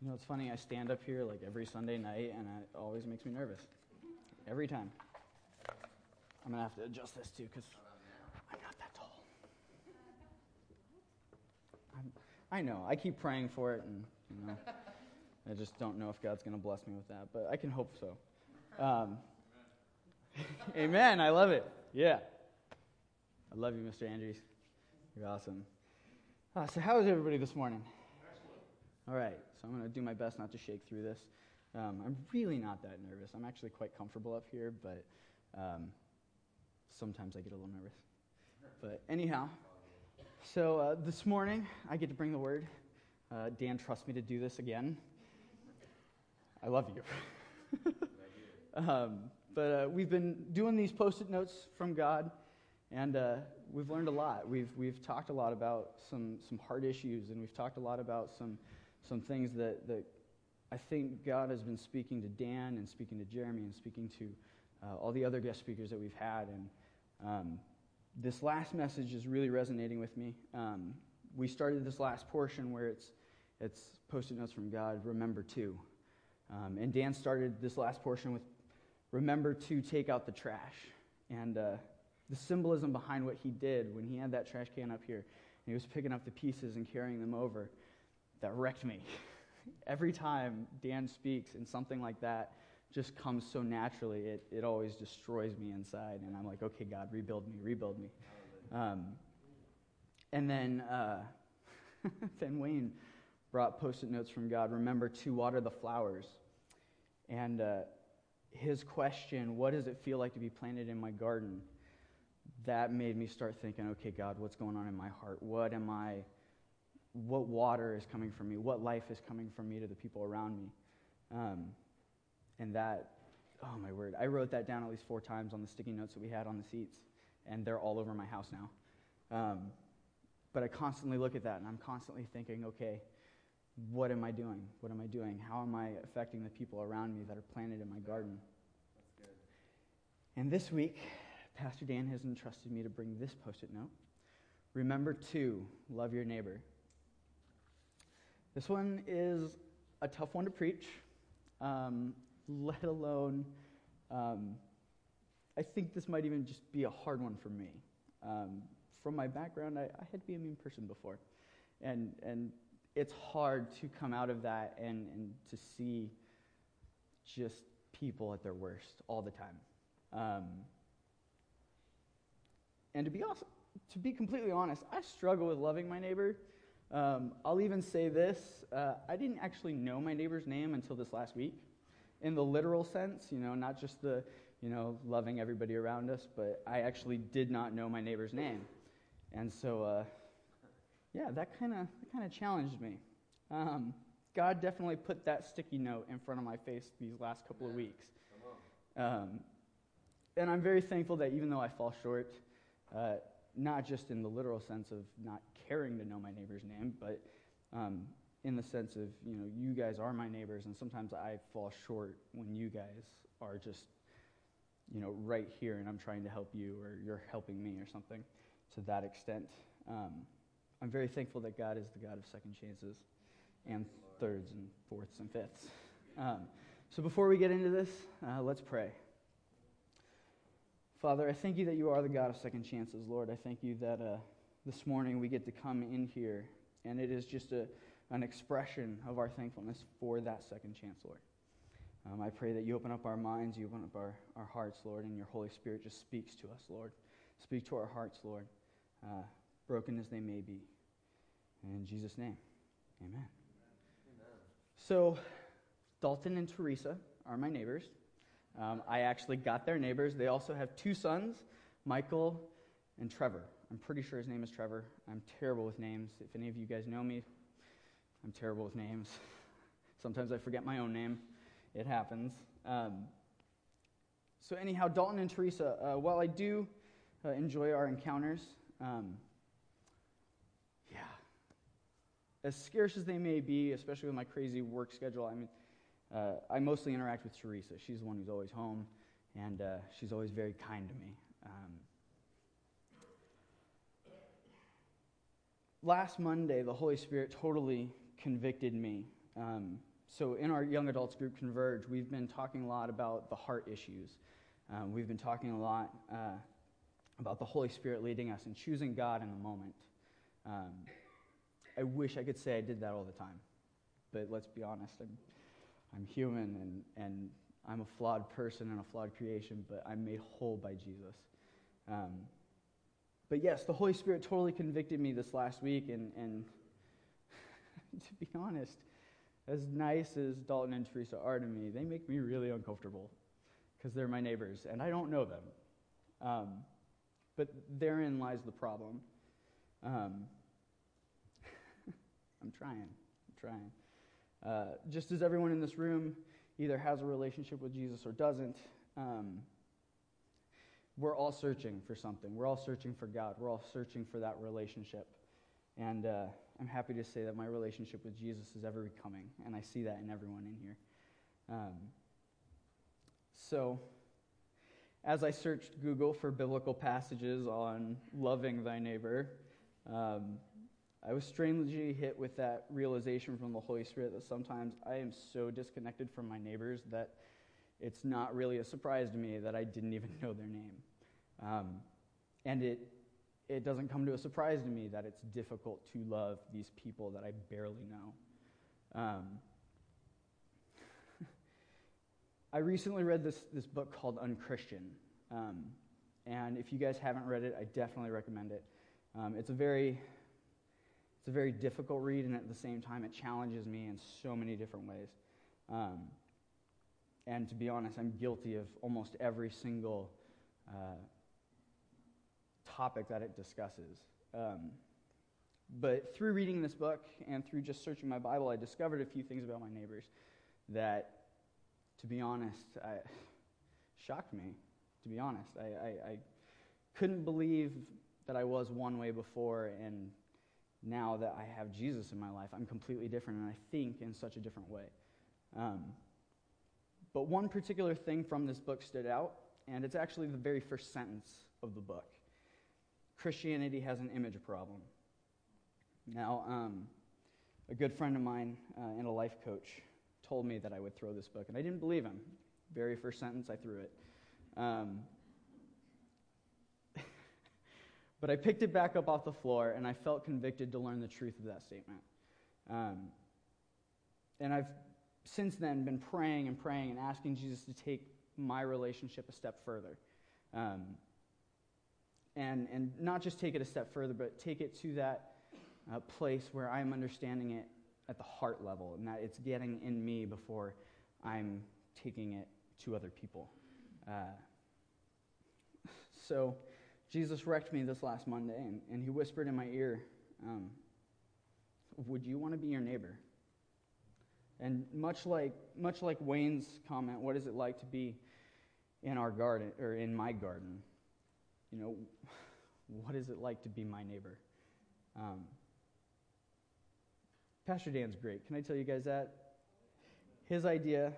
You know, it's funny, I stand up here like every Sunday night and it always makes me nervous. Every time. I'm going to have to adjust this too because I'm not that tall. I'm, I know. I keep praying for it and, you know, I just don't know if God's going to bless me with that, but I can hope so. Um, amen. I love it. Yeah. I love you, Mr. Andrews. You're awesome. Uh, so, how is everybody this morning? All right, so I'm going to do my best not to shake through this. Um, I'm really not that nervous. I'm actually quite comfortable up here, but um, sometimes I get a little nervous. But anyhow, so uh, this morning I get to bring the word. Uh, Dan trusts me to do this again. I love you. um, but uh, we've been doing these post it notes from God, and uh, we've learned a lot. We've, we've talked a lot about some, some hard issues, and we've talked a lot about some some things that, that I think God has been speaking to Dan and speaking to Jeremy and speaking to uh, all the other guest speakers that we've had. And um, this last message is really resonating with me. Um, we started this last portion where it's, it's post-it notes from God, remember to. Um, and Dan started this last portion with remember to take out the trash. And uh, the symbolism behind what he did when he had that trash can up here, and he was picking up the pieces and carrying them over that wrecked me. Every time Dan speaks and something like that just comes so naturally, it, it always destroys me inside. And I'm like, okay, God, rebuild me, rebuild me. Um, and then, uh, then Wayne brought post it notes from God remember to water the flowers. And uh, his question, what does it feel like to be planted in my garden? That made me start thinking, okay, God, what's going on in my heart? What am I what water is coming from me, what life is coming from me to the people around me. Um, and that, oh my word, I wrote that down at least four times on the sticky notes that we had on the seats, and they're all over my house now. Um, but I constantly look at that, and I'm constantly thinking, okay, what am I doing? What am I doing? How am I affecting the people around me that are planted in my garden? And this week, Pastor Dan has entrusted me to bring this post it note. Remember to love your neighbor this one is a tough one to preach, um, let alone, um, I think this might even just be a hard one for me. Um, from my background, I, I, had to be a mean person before. And, and it's hard to come out of that and, and to see just people at their worst all the time. Um, and to be, awesome, to be completely honest, I struggle with loving my neighbor um, I'll even say this uh, I didn't actually know my neighbor's name until this last week, in the literal sense, you know, not just the, you know, loving everybody around us, but I actually did not know my neighbor's name. And so, uh, yeah, that kind of kind of challenged me. Um, God definitely put that sticky note in front of my face these last couple of weeks. Um, and I'm very thankful that even though I fall short, uh, not just in the literal sense of not caring to know my neighbor's name, but um, in the sense of, you know, you guys are my neighbors, and sometimes I fall short when you guys are just, you know, right here and I'm trying to help you or you're helping me or something to that extent. Um, I'm very thankful that God is the God of second chances and thirds and fourths and fifths. Um, so before we get into this, uh, let's pray. Father, I thank you that you are the God of second chances, Lord. I thank you that uh, this morning we get to come in here, and it is just a, an expression of our thankfulness for that second chance, Lord. Um, I pray that you open up our minds, you open up our, our hearts, Lord, and your Holy Spirit just speaks to us, Lord. Speak to our hearts, Lord, uh, broken as they may be. In Jesus' name, amen. amen. So, Dalton and Teresa are my neighbors. Um, I actually got their neighbors. They also have two sons, Michael and Trevor. I'm pretty sure his name is Trevor. I'm terrible with names. If any of you guys know me, I'm terrible with names. Sometimes I forget my own name. It happens. Um, so, anyhow, Dalton and Teresa, uh, while I do uh, enjoy our encounters, um, yeah, as scarce as they may be, especially with my crazy work schedule, I mean, uh, I mostly interact with Teresa. She's the one who's always home, and uh, she's always very kind to me. Um, last Monday, the Holy Spirit totally convicted me. Um, so, in our young adults group, Converge, we've been talking a lot about the heart issues. Um, we've been talking a lot uh, about the Holy Spirit leading us and choosing God in the moment. Um, I wish I could say I did that all the time, but let's be honest. I'm, I'm human and, and I'm a flawed person and a flawed creation, but I'm made whole by Jesus. Um, but yes, the Holy Spirit totally convicted me this last week, and, and to be honest, as nice as Dalton and Teresa are to me, they make me really uncomfortable because they're my neighbors and I don't know them. Um, but therein lies the problem. Um, I'm trying. I'm trying. Uh, just as everyone in this room either has a relationship with Jesus or doesn't, um, we're all searching for something. We're all searching for God. We're all searching for that relationship. And uh, I'm happy to say that my relationship with Jesus is ever becoming, and I see that in everyone in here. Um, so, as I searched Google for biblical passages on loving thy neighbor, um, I was strangely hit with that realization from the Holy Spirit that sometimes I am so disconnected from my neighbors that it's not really a surprise to me that I didn't even know their name. Um, and it, it doesn't come to a surprise to me that it's difficult to love these people that I barely know. Um, I recently read this, this book called Unchristian. Um, and if you guys haven't read it, I definitely recommend it. Um, it's, a very, it's a very difficult read, and at the same time, it challenges me in so many different ways. Um, and to be honest, I'm guilty of almost every single uh, topic that it discusses. Um, but through reading this book and through just searching my Bible, I discovered a few things about my neighbors that, to be honest, I, shocked me. To be honest, I, I, I couldn't believe that I was one way before, and now that I have Jesus in my life, I'm completely different, and I think in such a different way. Um, but one particular thing from this book stood out, and it's actually the very first sentence of the book. Christianity has an image problem. Now, um, a good friend of mine uh, and a life coach told me that I would throw this book, and I didn't believe him. Very first sentence, I threw it. Um, but I picked it back up off the floor, and I felt convicted to learn the truth of that statement. Um, and I've since then been praying and praying and asking Jesus to take my relationship a step further. Um, and, and not just take it a step further, but take it to that uh, place where I'm understanding it at the heart level and that it's getting in me before I'm taking it to other people. Uh, so Jesus wrecked me this last Monday, and, and he whispered in my ear, um, Would you want to be your neighbor? And much like, much like Wayne's comment, what is it like to be in our garden, or in my garden? You know, what is it like to be my neighbor? Um, Pastor Dan's great. Can I tell you guys that? His idea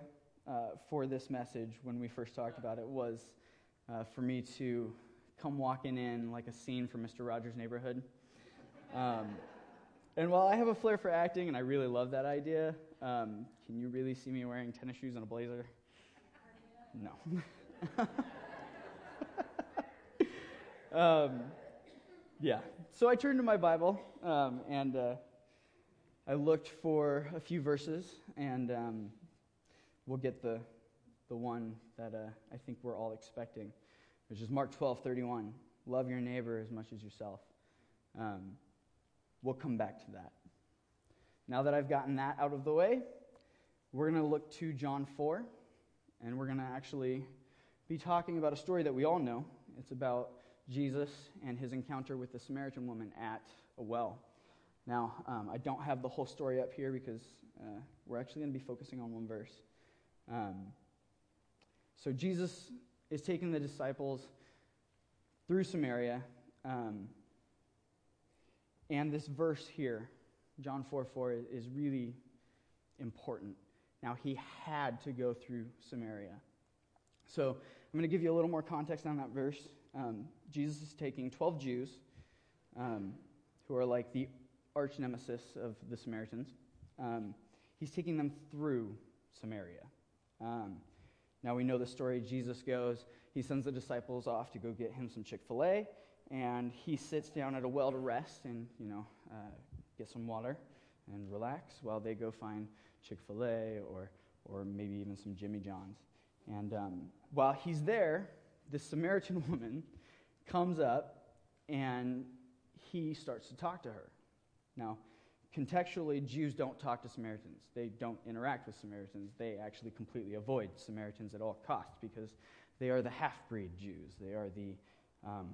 uh, for this message when we first talked about it was uh, for me to come walking in like a scene from Mr. Rogers' Neighborhood. Um, and while I have a flair for acting and I really love that idea, um, can you really see me wearing tennis shoes and a blazer? No. um, yeah. So I turned to my Bible um, and uh, I looked for a few verses, and um, we'll get the, the one that uh, I think we're all expecting, which is Mark 12 31. Love your neighbor as much as yourself. Um, we'll come back to that. Now that I've gotten that out of the way, we're going to look to John 4, and we're going to actually be talking about a story that we all know. It's about Jesus and his encounter with the Samaritan woman at a well. Now, um, I don't have the whole story up here because uh, we're actually going to be focusing on one verse. Um, so, Jesus is taking the disciples through Samaria. Um, and this verse here, John 4 4, is really important. Now, he had to go through Samaria. So, I'm going to give you a little more context on that verse. Um, Jesus is taking 12 Jews um, who are like the arch nemesis of the Samaritans. Um, he's taking them through Samaria. Now we know the story. Jesus goes, he sends the disciples off to go get him some Chick fil A, and he sits down at a well to rest and, you know, uh, get some water and relax while they go find Chick fil A or, or maybe even some Jimmy John's. And um, while he's there, this Samaritan woman comes up and he starts to talk to her. Now, contextually, Jews don't talk to Samaritans. They don't interact with Samaritans. They actually completely avoid Samaritans at all costs because they are the half breed Jews. They are the um,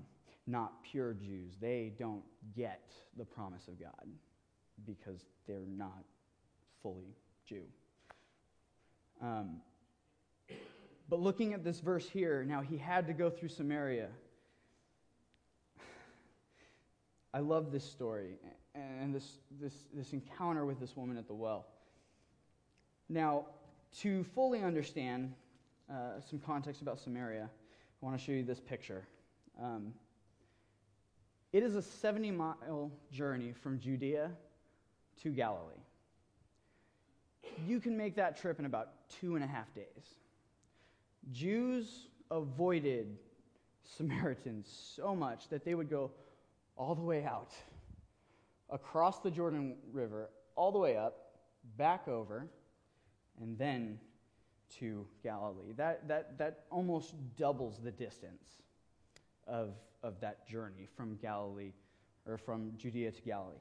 not pure Jews. They don't get the promise of God because they're not fully Jew. Um, but looking at this verse here, now he had to go through Samaria. I love this story and this, this, this encounter with this woman at the well. Now, to fully understand uh, some context about Samaria, I want to show you this picture. Um, it is a 70 mile journey from Judea to Galilee. You can make that trip in about two and a half days. Jews avoided Samaritans so much that they would go all the way out, across the Jordan River, all the way up, back over, and then to Galilee. That, that, that almost doubles the distance of, of that journey from Galilee, or from Judea to Galilee.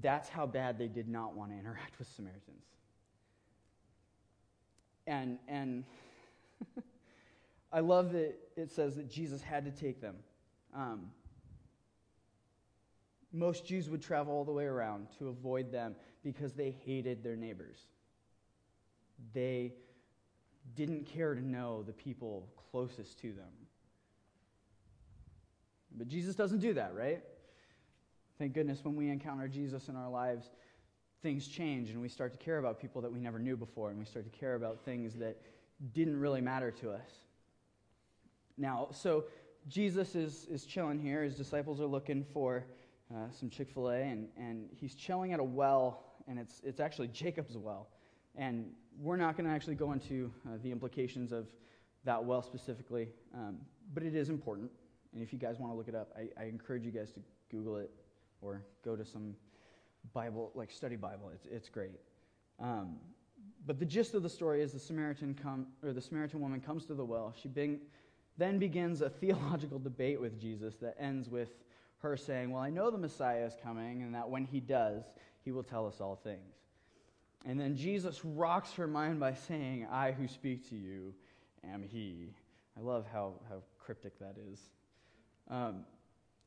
That's how bad they did not want to interact with Samaritans. And, and I love that it says that Jesus had to take them. Um, most Jews would travel all the way around to avoid them because they hated their neighbors. They didn't care to know the people closest to them. But Jesus doesn't do that, right? Thank goodness when we encounter Jesus in our lives, things change and we start to care about people that we never knew before and we start to care about things that didn't really matter to us. Now, so Jesus is, is chilling here. His disciples are looking for uh, some Chick fil A, and, and he's chilling at a well, and it's, it's actually Jacob's well. And we're not going to actually go into uh, the implications of that well specifically, um, but it is important. And if you guys want to look it up, I, I, encourage you guys to Google it or go to some Bible, like study Bible. It's, it's great. Um, but the gist of the story is the Samaritan come, or the Samaritan woman comes to the well. She bing, then begins a theological debate with Jesus that ends with her saying, Well, I know the Messiah is coming, and that when he does, he will tell us all things. And then Jesus rocks her mind by saying, I who speak to you am he. I love how, how cryptic that is. Um,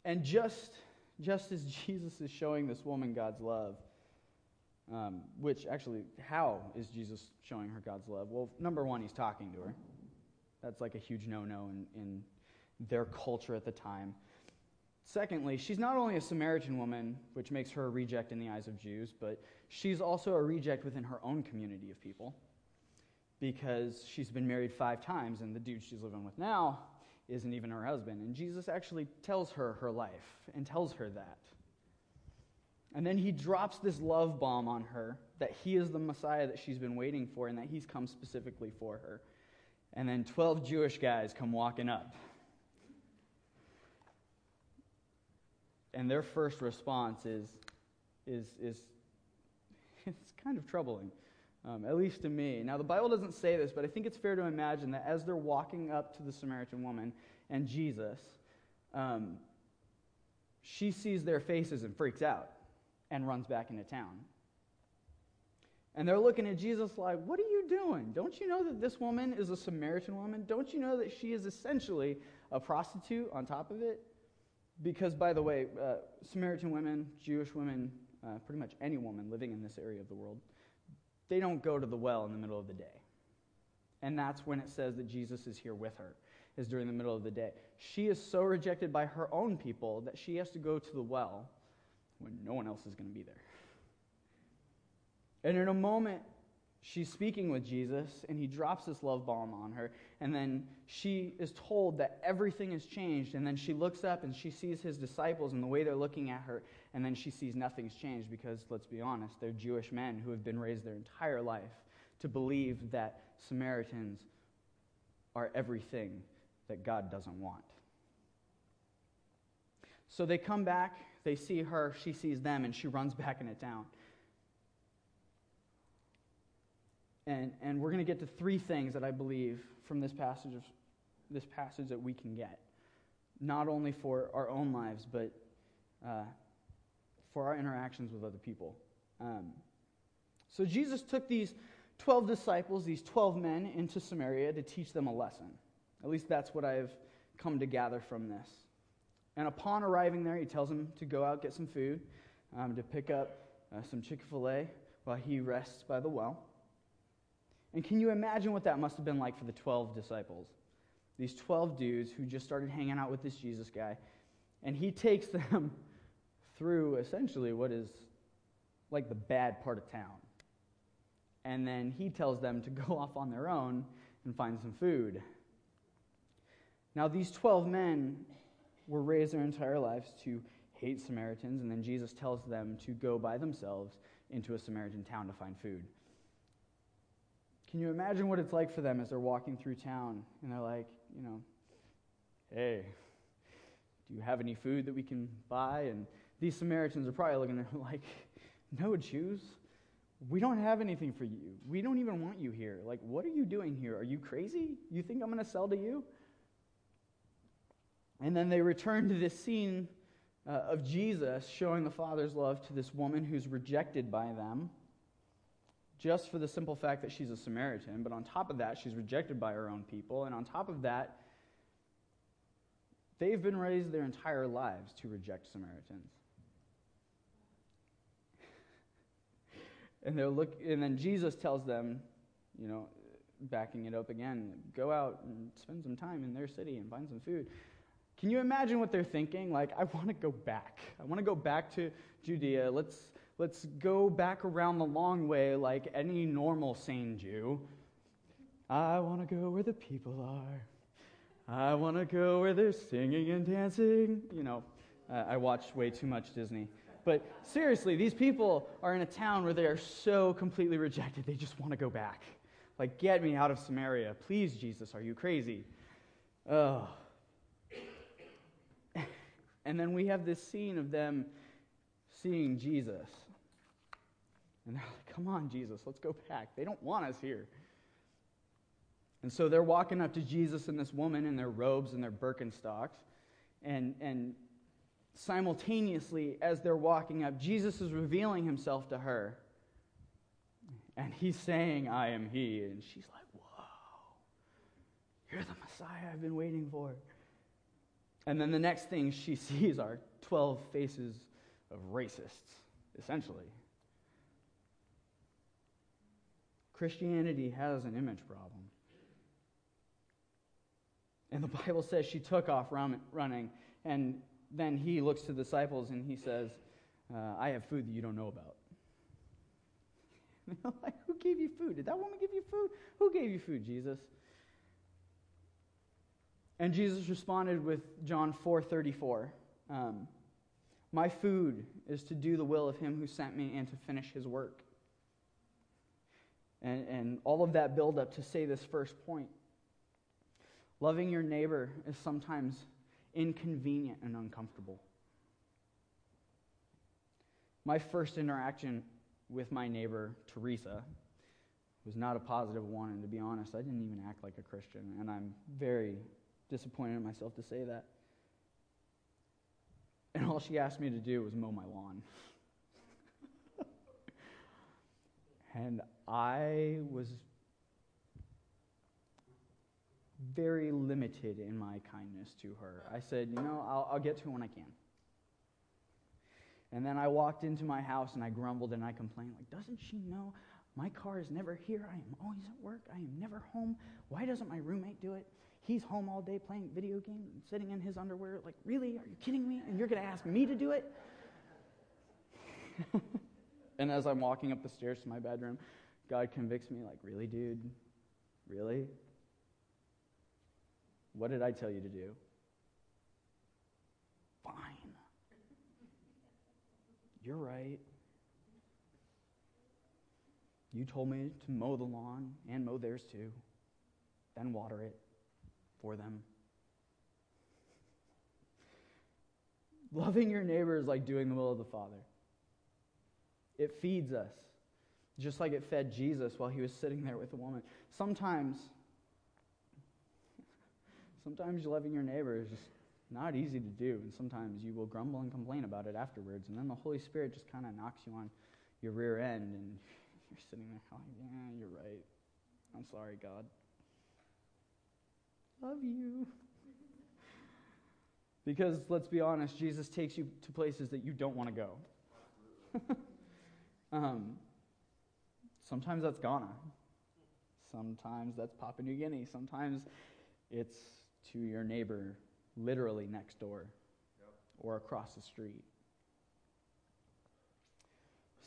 and just, just as Jesus is showing this woman God's love, um, which actually, how is Jesus showing her God's love? Well, number one, he's talking to her. That's like a huge no no in, in their culture at the time. Secondly, she's not only a Samaritan woman, which makes her a reject in the eyes of Jews, but she's also a reject within her own community of people because she's been married five times, and the dude she's living with now isn't even her husband. And Jesus actually tells her her life and tells her that. And then he drops this love bomb on her that he is the Messiah that she's been waiting for and that he's come specifically for her. And then 12 Jewish guys come walking up and their first response is, is, is it's kind of troubling, um, at least to me. Now, the Bible doesn't say this, but I think it's fair to imagine that as they're walking up to the Samaritan woman and Jesus, um, she sees their faces and freaks out and runs back into town. And they're looking at Jesus like, What are you doing? Don't you know that this woman is a Samaritan woman? Don't you know that she is essentially a prostitute on top of it? Because, by the way, uh, Samaritan women, Jewish women, uh, pretty much any woman living in this area of the world, they don't go to the well in the middle of the day. And that's when it says that Jesus is here with her, is during the middle of the day. She is so rejected by her own people that she has to go to the well when no one else is going to be there. And in a moment, she's speaking with Jesus, and he drops this love bomb on her. And then she is told that everything has changed. And then she looks up and she sees his disciples and the way they're looking at her. And then she sees nothing's changed because, let's be honest, they're Jewish men who have been raised their entire life to believe that Samaritans are everything that God doesn't want. So they come back, they see her, she sees them, and she runs back into town. And, and we're going to get to three things that I believe from this passage, of, this passage that we can get, not only for our own lives, but uh, for our interactions with other people. Um, so Jesus took these 12 disciples, these 12 men, into Samaria to teach them a lesson. At least that's what I've come to gather from this. And upon arriving there, he tells them to go out, get some food, um, to pick up uh, some Chick fil A while he rests by the well. And can you imagine what that must have been like for the 12 disciples? These 12 dudes who just started hanging out with this Jesus guy. And he takes them through essentially what is like the bad part of town. And then he tells them to go off on their own and find some food. Now, these 12 men were raised their entire lives to hate Samaritans, and then Jesus tells them to go by themselves into a Samaritan town to find food. Can you imagine what it's like for them as they're walking through town and they're like, you know, hey, do you have any food that we can buy? And these Samaritans are probably looking at them like, no, Jews, we don't have anything for you. We don't even want you here. Like, what are you doing here? Are you crazy? You think I'm going to sell to you? And then they return to this scene uh, of Jesus showing the Father's love to this woman who's rejected by them just for the simple fact that she's a Samaritan. But on top of that, she's rejected by her own people. And on top of that, they've been raised their entire lives to reject Samaritans. and they're look, and then Jesus tells them, you know, backing it up again, go out and spend some time in their city and find some food. Can you imagine what they're thinking? Like, I want to go back. I want to go back to Judea. Let's, let's go back around the long way like any normal sane Jew. I want to go where the people are. I want to go where they're singing and dancing. You know, I watch way too much Disney. But seriously, these people are in a town where they are so completely rejected, they just want to go back. Like, get me out of Samaria. Please, Jesus, are you crazy? Oh. And then we have this scene of them seeing Jesus. And they're like, come on, Jesus, let's go back. They don't want us here. And so they're walking up to Jesus and this woman in their robes and their Birkenstocks. And, and simultaneously, as they're walking up, Jesus is revealing himself to her. And he's saying, I am he. And she's like, Whoa, you're the Messiah I've been waiting for. And then the next thing she sees are 12 faces of racists, essentially. Christianity has an image problem. And the Bible says she took off running, and then he looks to the disciples and he says, uh, I have food that you don't know about. like, who gave you food? Did that woman give you food? Who gave you food, Jesus? And Jesus responded with John 4:34. Um, My food is to do the will of him who sent me and to finish his work. And, and all of that build up to say this first point. Loving your neighbor is sometimes inconvenient and uncomfortable. My first interaction with my neighbor, Teresa, was not a positive one. And to be honest, I didn't even act like a Christian. And I'm very disappointed in myself to say that. And all she asked me to do was mow my lawn. and I was very limited in my kindness to her. I said, you know, I'll, I'll get to it when I can. And then I walked into my house and I grumbled and I complained, like, doesn't she know my car is never here? I am always at work. I am never home. Why doesn't my roommate do it? He's home all day playing video games and sitting in his underwear. Like, really? Are you kidding me? And you're going to ask me to do it? and as I'm walking up the stairs to my bedroom, God convicts me, like, really, dude? Really? What did I tell you to do? Fine. You're right. You told me to mow the lawn and mow theirs too, then water it for them. Loving your neighbor is like doing the will of the Father. It feeds us, just like it fed Jesus while he was sitting there with the woman. Sometimes, sometimes loving your neighbor is just not easy to do, and sometimes you will grumble and complain about it afterwards, and then the Holy Spirit just kind of knocks you on your rear end, and you're sitting there like, yeah, you're right. I'm sorry, God. Love you. because let's be honest, Jesus takes you to places that you don't want to go. um, sometimes that's Ghana. Sometimes that's Papua New Guinea. Sometimes it's to your neighbor, literally next door yep. or across the street.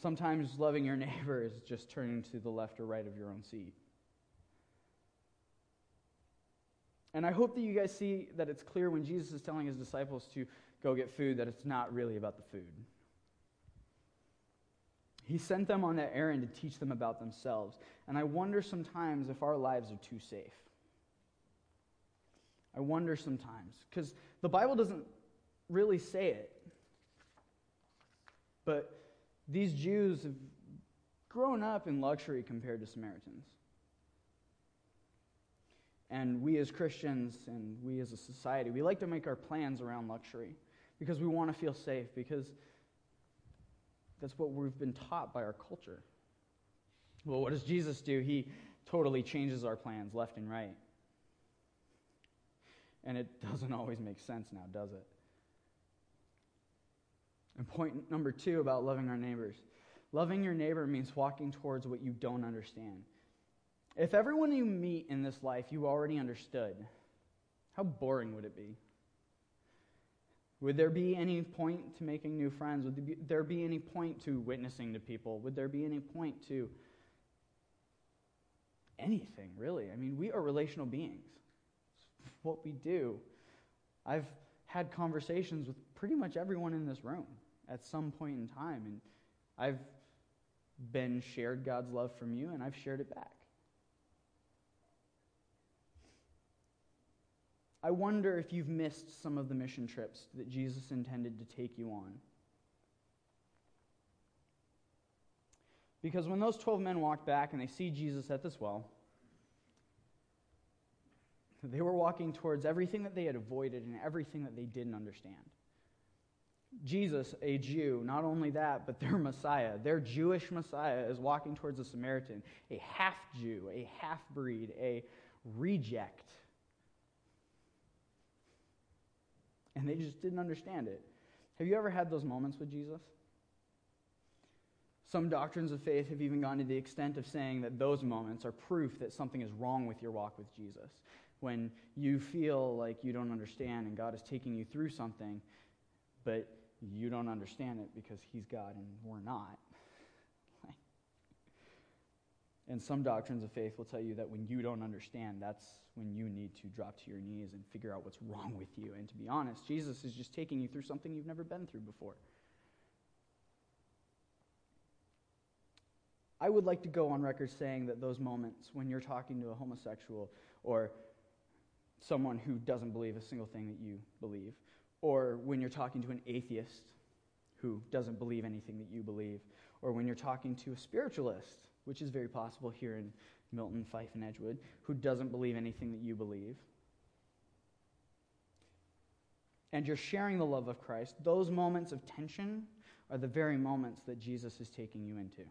Sometimes loving your neighbor is just turning to the left or right of your own seat. And I hope that you guys see that it's clear when Jesus is telling his disciples to go get food that it's not really about the food. He sent them on that errand to teach them about themselves. And I wonder sometimes if our lives are too safe. I wonder sometimes, because the Bible doesn't really say it. But these Jews have grown up in luxury compared to Samaritans. And we as Christians and we as a society, we like to make our plans around luxury because we want to feel safe, because that's what we've been taught by our culture. Well, what does Jesus do? He totally changes our plans left and right. And it doesn't always make sense now, does it? And point number two about loving our neighbors loving your neighbor means walking towards what you don't understand. If everyone you meet in this life you already understood, how boring would it be? Would there be any point to making new friends? Would there be any point to witnessing to people? Would there be any point to anything, really? I mean, we are relational beings. It's what we do. I've had conversations with pretty much everyone in this room at some point in time, and I've been shared God's love from you, and I've shared it back. I wonder if you've missed some of the mission trips that Jesus intended to take you on. Because when those 12 men walked back and they see Jesus at this well, they were walking towards everything that they had avoided and everything that they didn't understand. Jesus, a Jew, not only that, but their Messiah, their Jewish Messiah, is walking towards a Samaritan, a half Jew, a half breed, a reject and they just didn't understand it. Have you ever had those moments with Jesus? Some doctrines of faith have even gone to the extent of saying that those moments are proof that something is wrong with your walk with Jesus. When you feel like you don't understand and God is taking you through something, but you don't understand it because He's God and we're not. And some doctrines of faith will tell you that when you don't understand, that's when you need to drop to your knees and figure out what's wrong with you. And to be honest, Jesus is just taking you through something you've never been through before. I would like to go on record saying that those moments when you're talking to a homosexual or someone who doesn't believe a single thing that you believe, or when you're talking to an atheist who doesn't believe anything that you believe, or when you're talking to a spiritualist which is very possible here in Milton, Fife, and Edgewood, who doesn't believe anything that you believe. And you're sharing the love of Christ, those moments of tension are the very moments that Jesus is taking you into.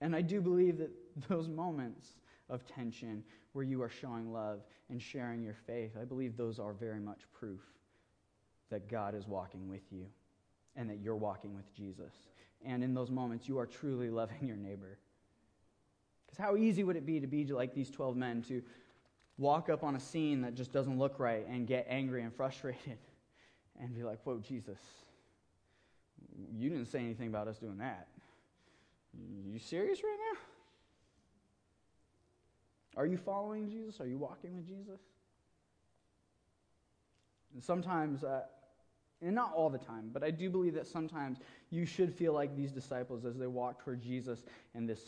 And I do believe that those moments of tension where you are showing love and sharing your faith, I believe those are very much proof that God is walking with you and that you're walking with Jesus and in those moments you are truly loving your neighbor. Because how easy would it be to be like these 12 men to walk up on a scene that just doesn't look right and get angry and frustrated and be like, whoa, Jesus, You didn't say anything about us doing that. You serious right now? Are you following Jesus? Are you walking with Jesus? And sometimes, uh, and not all the time, but I do believe that sometimes you should feel like these disciples as they walk toward Jesus and this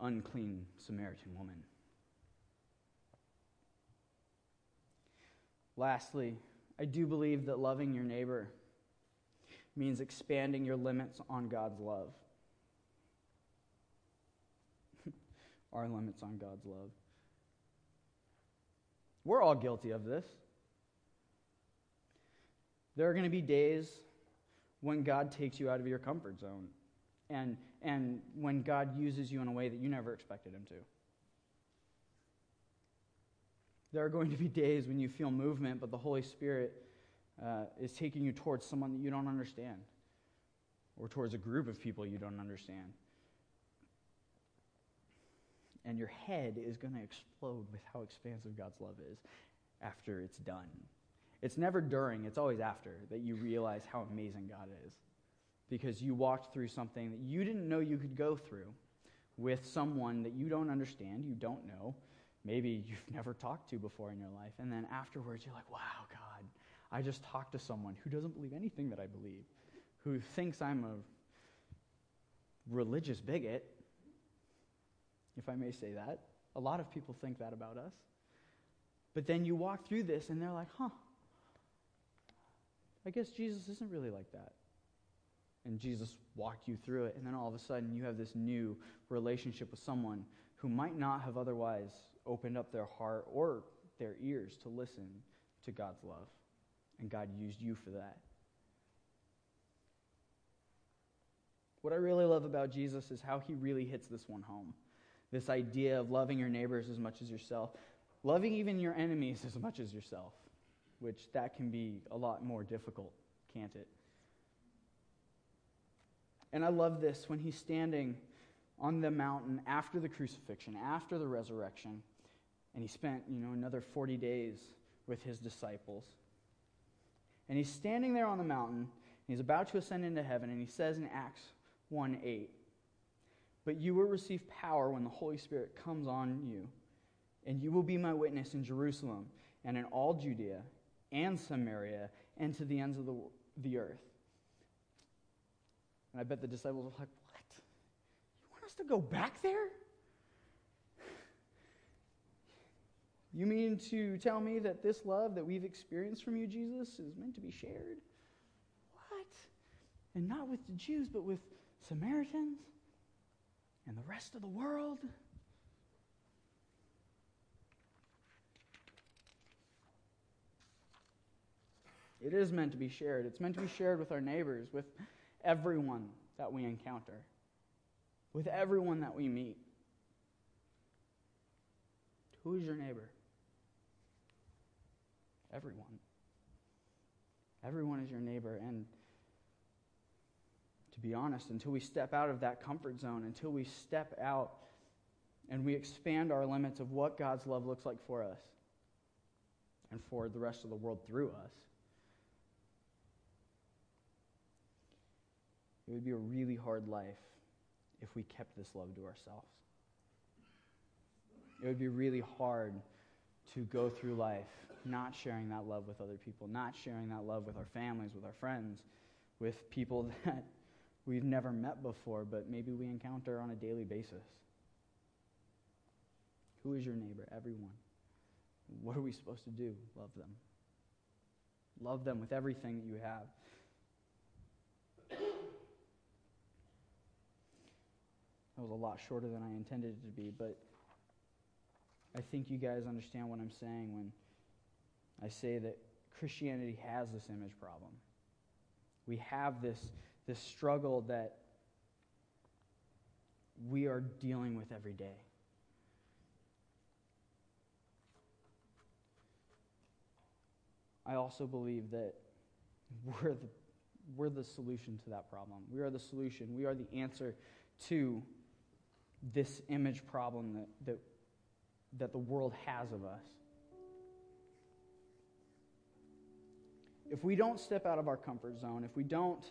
unclean Samaritan woman. Lastly, I do believe that loving your neighbor means expanding your limits on God's love. Our limits on God's love. We're all guilty of this. There are going to be days when God takes you out of your comfort zone and, and when God uses you in a way that you never expected Him to. There are going to be days when you feel movement, but the Holy Spirit uh, is taking you towards someone that you don't understand or towards a group of people you don't understand. And your head is going to explode with how expansive God's love is after it's done. It's never during, it's always after that you realize how amazing God is. Because you walked through something that you didn't know you could go through with someone that you don't understand, you don't know, maybe you've never talked to before in your life. And then afterwards, you're like, wow, God, I just talked to someone who doesn't believe anything that I believe, who thinks I'm a religious bigot, if I may say that. A lot of people think that about us. But then you walk through this and they're like, huh, I guess Jesus isn't really like that. And Jesus walked you through it, and then all of a sudden you have this new relationship with someone who might not have otherwise opened up their heart or their ears to listen to God's love. And God used you for that. What I really love about Jesus is how he really hits this one home. This idea of loving your neighbors as much as yourself, loving even your enemies as much as yourself which that can be a lot more difficult, can't it? And I love this when he's standing on the mountain after the crucifixion, after the resurrection, and he spent, you know, another 40 days with his disciples. And he's standing there on the mountain, and he's about to ascend into heaven, and he says in Acts 1 8, But you will receive power when the Holy Spirit comes on you, and you will be my witness in Jerusalem and in all Judea and Samaria and to the ends of the, the earth. And I bet the disciples were like, What? You want us to go back there? You mean to tell me that this love that we've experienced from you, Jesus, is meant to be shared? What? And not with the Jews, but with Samaritans and the rest of the world? It is meant to be shared. It's meant to be shared with our neighbors, with everyone that we encounter, with everyone that we meet. Who is your neighbor? Everyone. Everyone is your neighbor. And to be honest, until we step out of that comfort zone, until we step out and we expand our limits of what God's love looks like for us and for the rest of the world through us, It would be a really hard life if we kept this love to ourselves. It would be really hard to go through life not sharing that love with other people, not sharing that love with our families, with our friends, with people that we've never met before, but maybe we encounter on a daily basis. Who is your neighbor? Everyone. What are we supposed to do? Love them. Love them with everything that you have. That was a lot shorter than I intended it to be, but I think you guys understand what I'm saying when I say that Christianity has this image problem. We have this, this struggle that we are dealing with every day. I also believe that we're the, we're the solution to that problem. We are the solution. We are the answer to this image problem that, that, that the world has of us. If we don't step out of our comfort zone, if we don't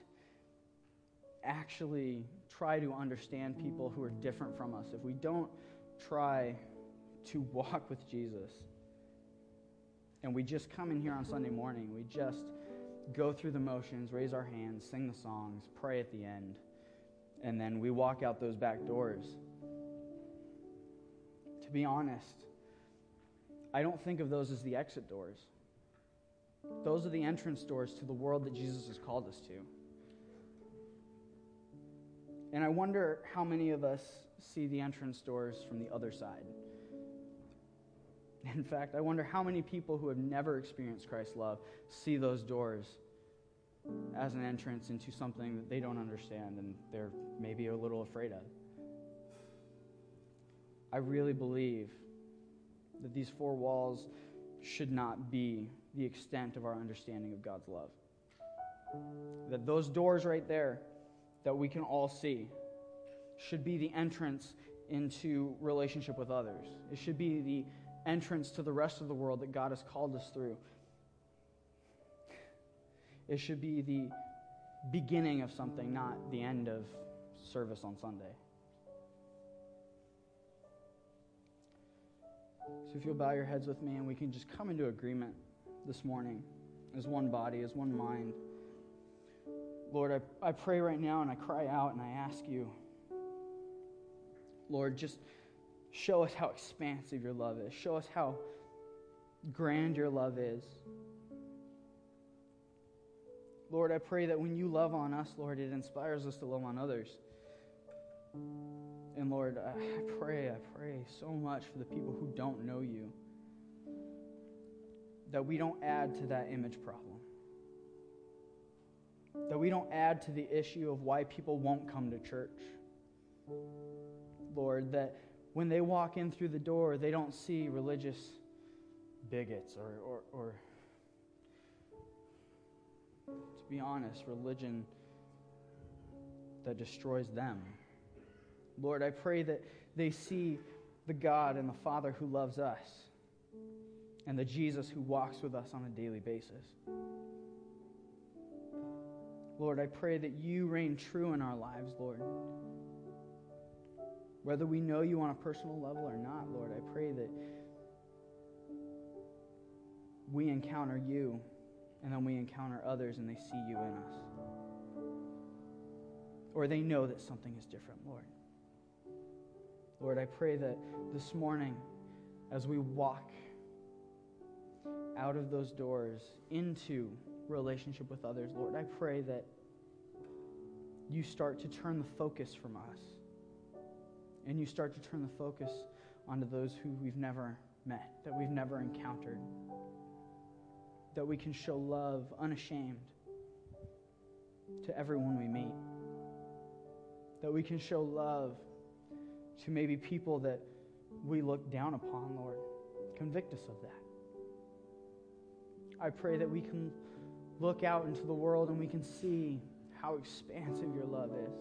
actually try to understand people who are different from us, if we don't try to walk with Jesus, and we just come in here on Sunday morning, we just go through the motions, raise our hands, sing the songs, pray at the end, and then we walk out those back doors. To be honest, I don't think of those as the exit doors. Those are the entrance doors to the world that Jesus has called us to. And I wonder how many of us see the entrance doors from the other side. In fact, I wonder how many people who have never experienced Christ's love see those doors as an entrance into something that they don't understand and they're maybe a little afraid of. I really believe that these four walls should not be the extent of our understanding of God's love. That those doors right there that we can all see should be the entrance into relationship with others. It should be the entrance to the rest of the world that God has called us through. It should be the beginning of something, not the end of service on Sunday. So if you'll bow your heads with me and we can just come into agreement this morning as one body, as one mind. Lord, I, I pray right now and I cry out and I ask you, Lord, just show us how expansive your love is. Show us how grand your love is. Lord, I pray that when you love on us, Lord, it inspires us to love on others. And Lord, I pray, I pray so much for the people who don't know you that we don't add to that image problem. That we don't add to the issue of why people won't come to church. Lord, that when they walk in through the door, they don't see religious bigots or, or, or to be honest, religion that destroys them. Lord, I pray that they see the God and the Father who loves us and the Jesus who walks with us on a daily basis. Lord, I pray that you reign true in our lives, Lord. Whether we know you on a personal level or not, Lord, I pray that we encounter you and then we encounter others and they see you in us. Or they know that something is different, Lord. Lord, I pray that this morning, as we walk out of those doors into relationship with others, Lord, I pray that you start to turn the focus from us and you start to turn the focus onto those who we've never met, that we've never encountered, that we can show love unashamed to everyone we meet, that we can show love to maybe people that we look down upon, Lord. Convict us of that. I pray that we can look out into the world and we can see how expansive your love is,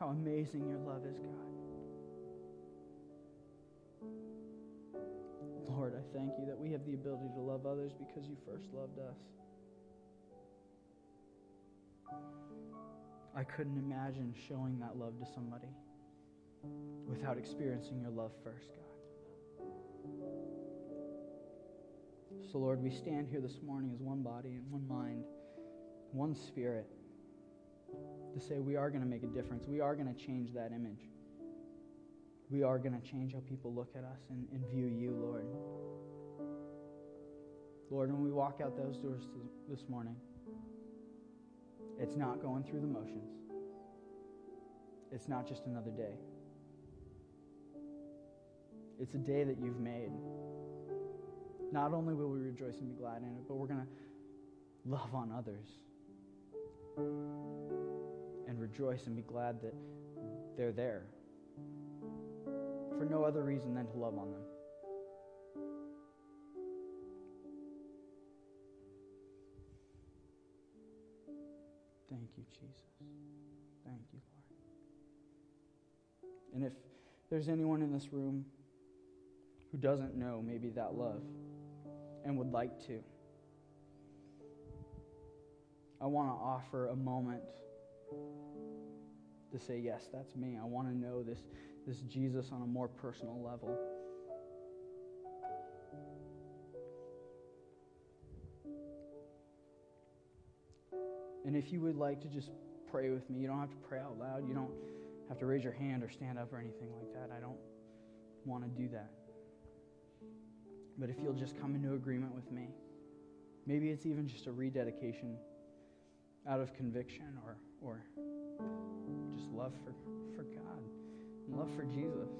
how amazing your love is, God. Lord, I thank you that we have the ability to love others because you first loved us. I couldn't imagine showing that love to somebody without experiencing your love first, God. So, Lord, we stand here this morning as one body and one mind, one spirit, to say we are going to make a difference. We are going to change that image. We are going to change how people look at us and, and view you, Lord. Lord, when we walk out those doors this morning, it's not going through the motions. It's not just another day. It's a day that you've made. Not only will we rejoice and be glad in it, but we're going to love on others and rejoice and be glad that they're there for no other reason than to love on them. Thank you, Jesus. Thank you, Lord. And if there's anyone in this room who doesn't know maybe that love and would like to, I want to offer a moment To say, yes, that's me. I want to know this, this Jesus on a more personal level. And if you would like to just pray with me, you don't have to pray out loud. You don't have to raise your hand or stand up or anything like that. I don't want to do that. But if you'll just come into agreement with me, maybe it's even just a rededication out of conviction or, or just love for, for God and love for Jesus.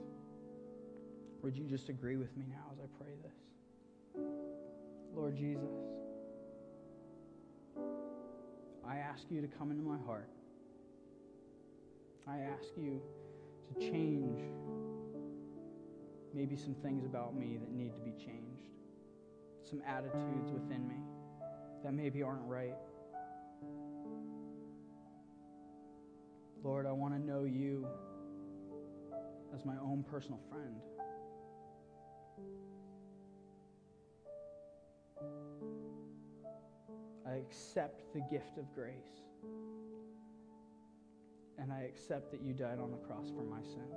Would you just agree with me now as I pray this? Lord Jesus, I ask you to come into my heart. I ask you to change maybe some things about me that need to be changed, some attitudes within me that maybe aren't right. Lord, I want to know you as my own personal friend. I accept the gift of grace. And I accept that you died on the cross for my sins,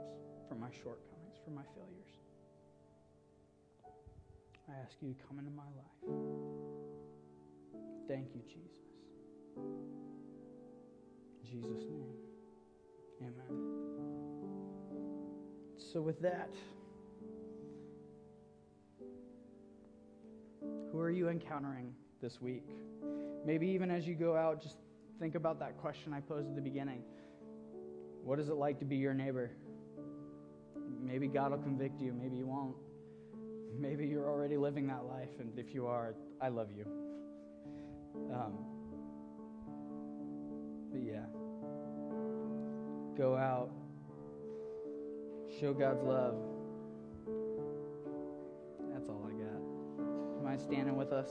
for my shortcomings, for my failures. I ask you to come into my life. Thank you, Jesus. In Jesus' name. Amen. So, with that, who are you encountering this week? Maybe even as you go out, just think about that question I posed at the beginning. What is it like to be your neighbor? Maybe God will convict you, maybe He won't. Maybe you're already living that life, and if you are, I love you. Um, but yeah, go out, show God's love. That's all I got. Am I standing with us?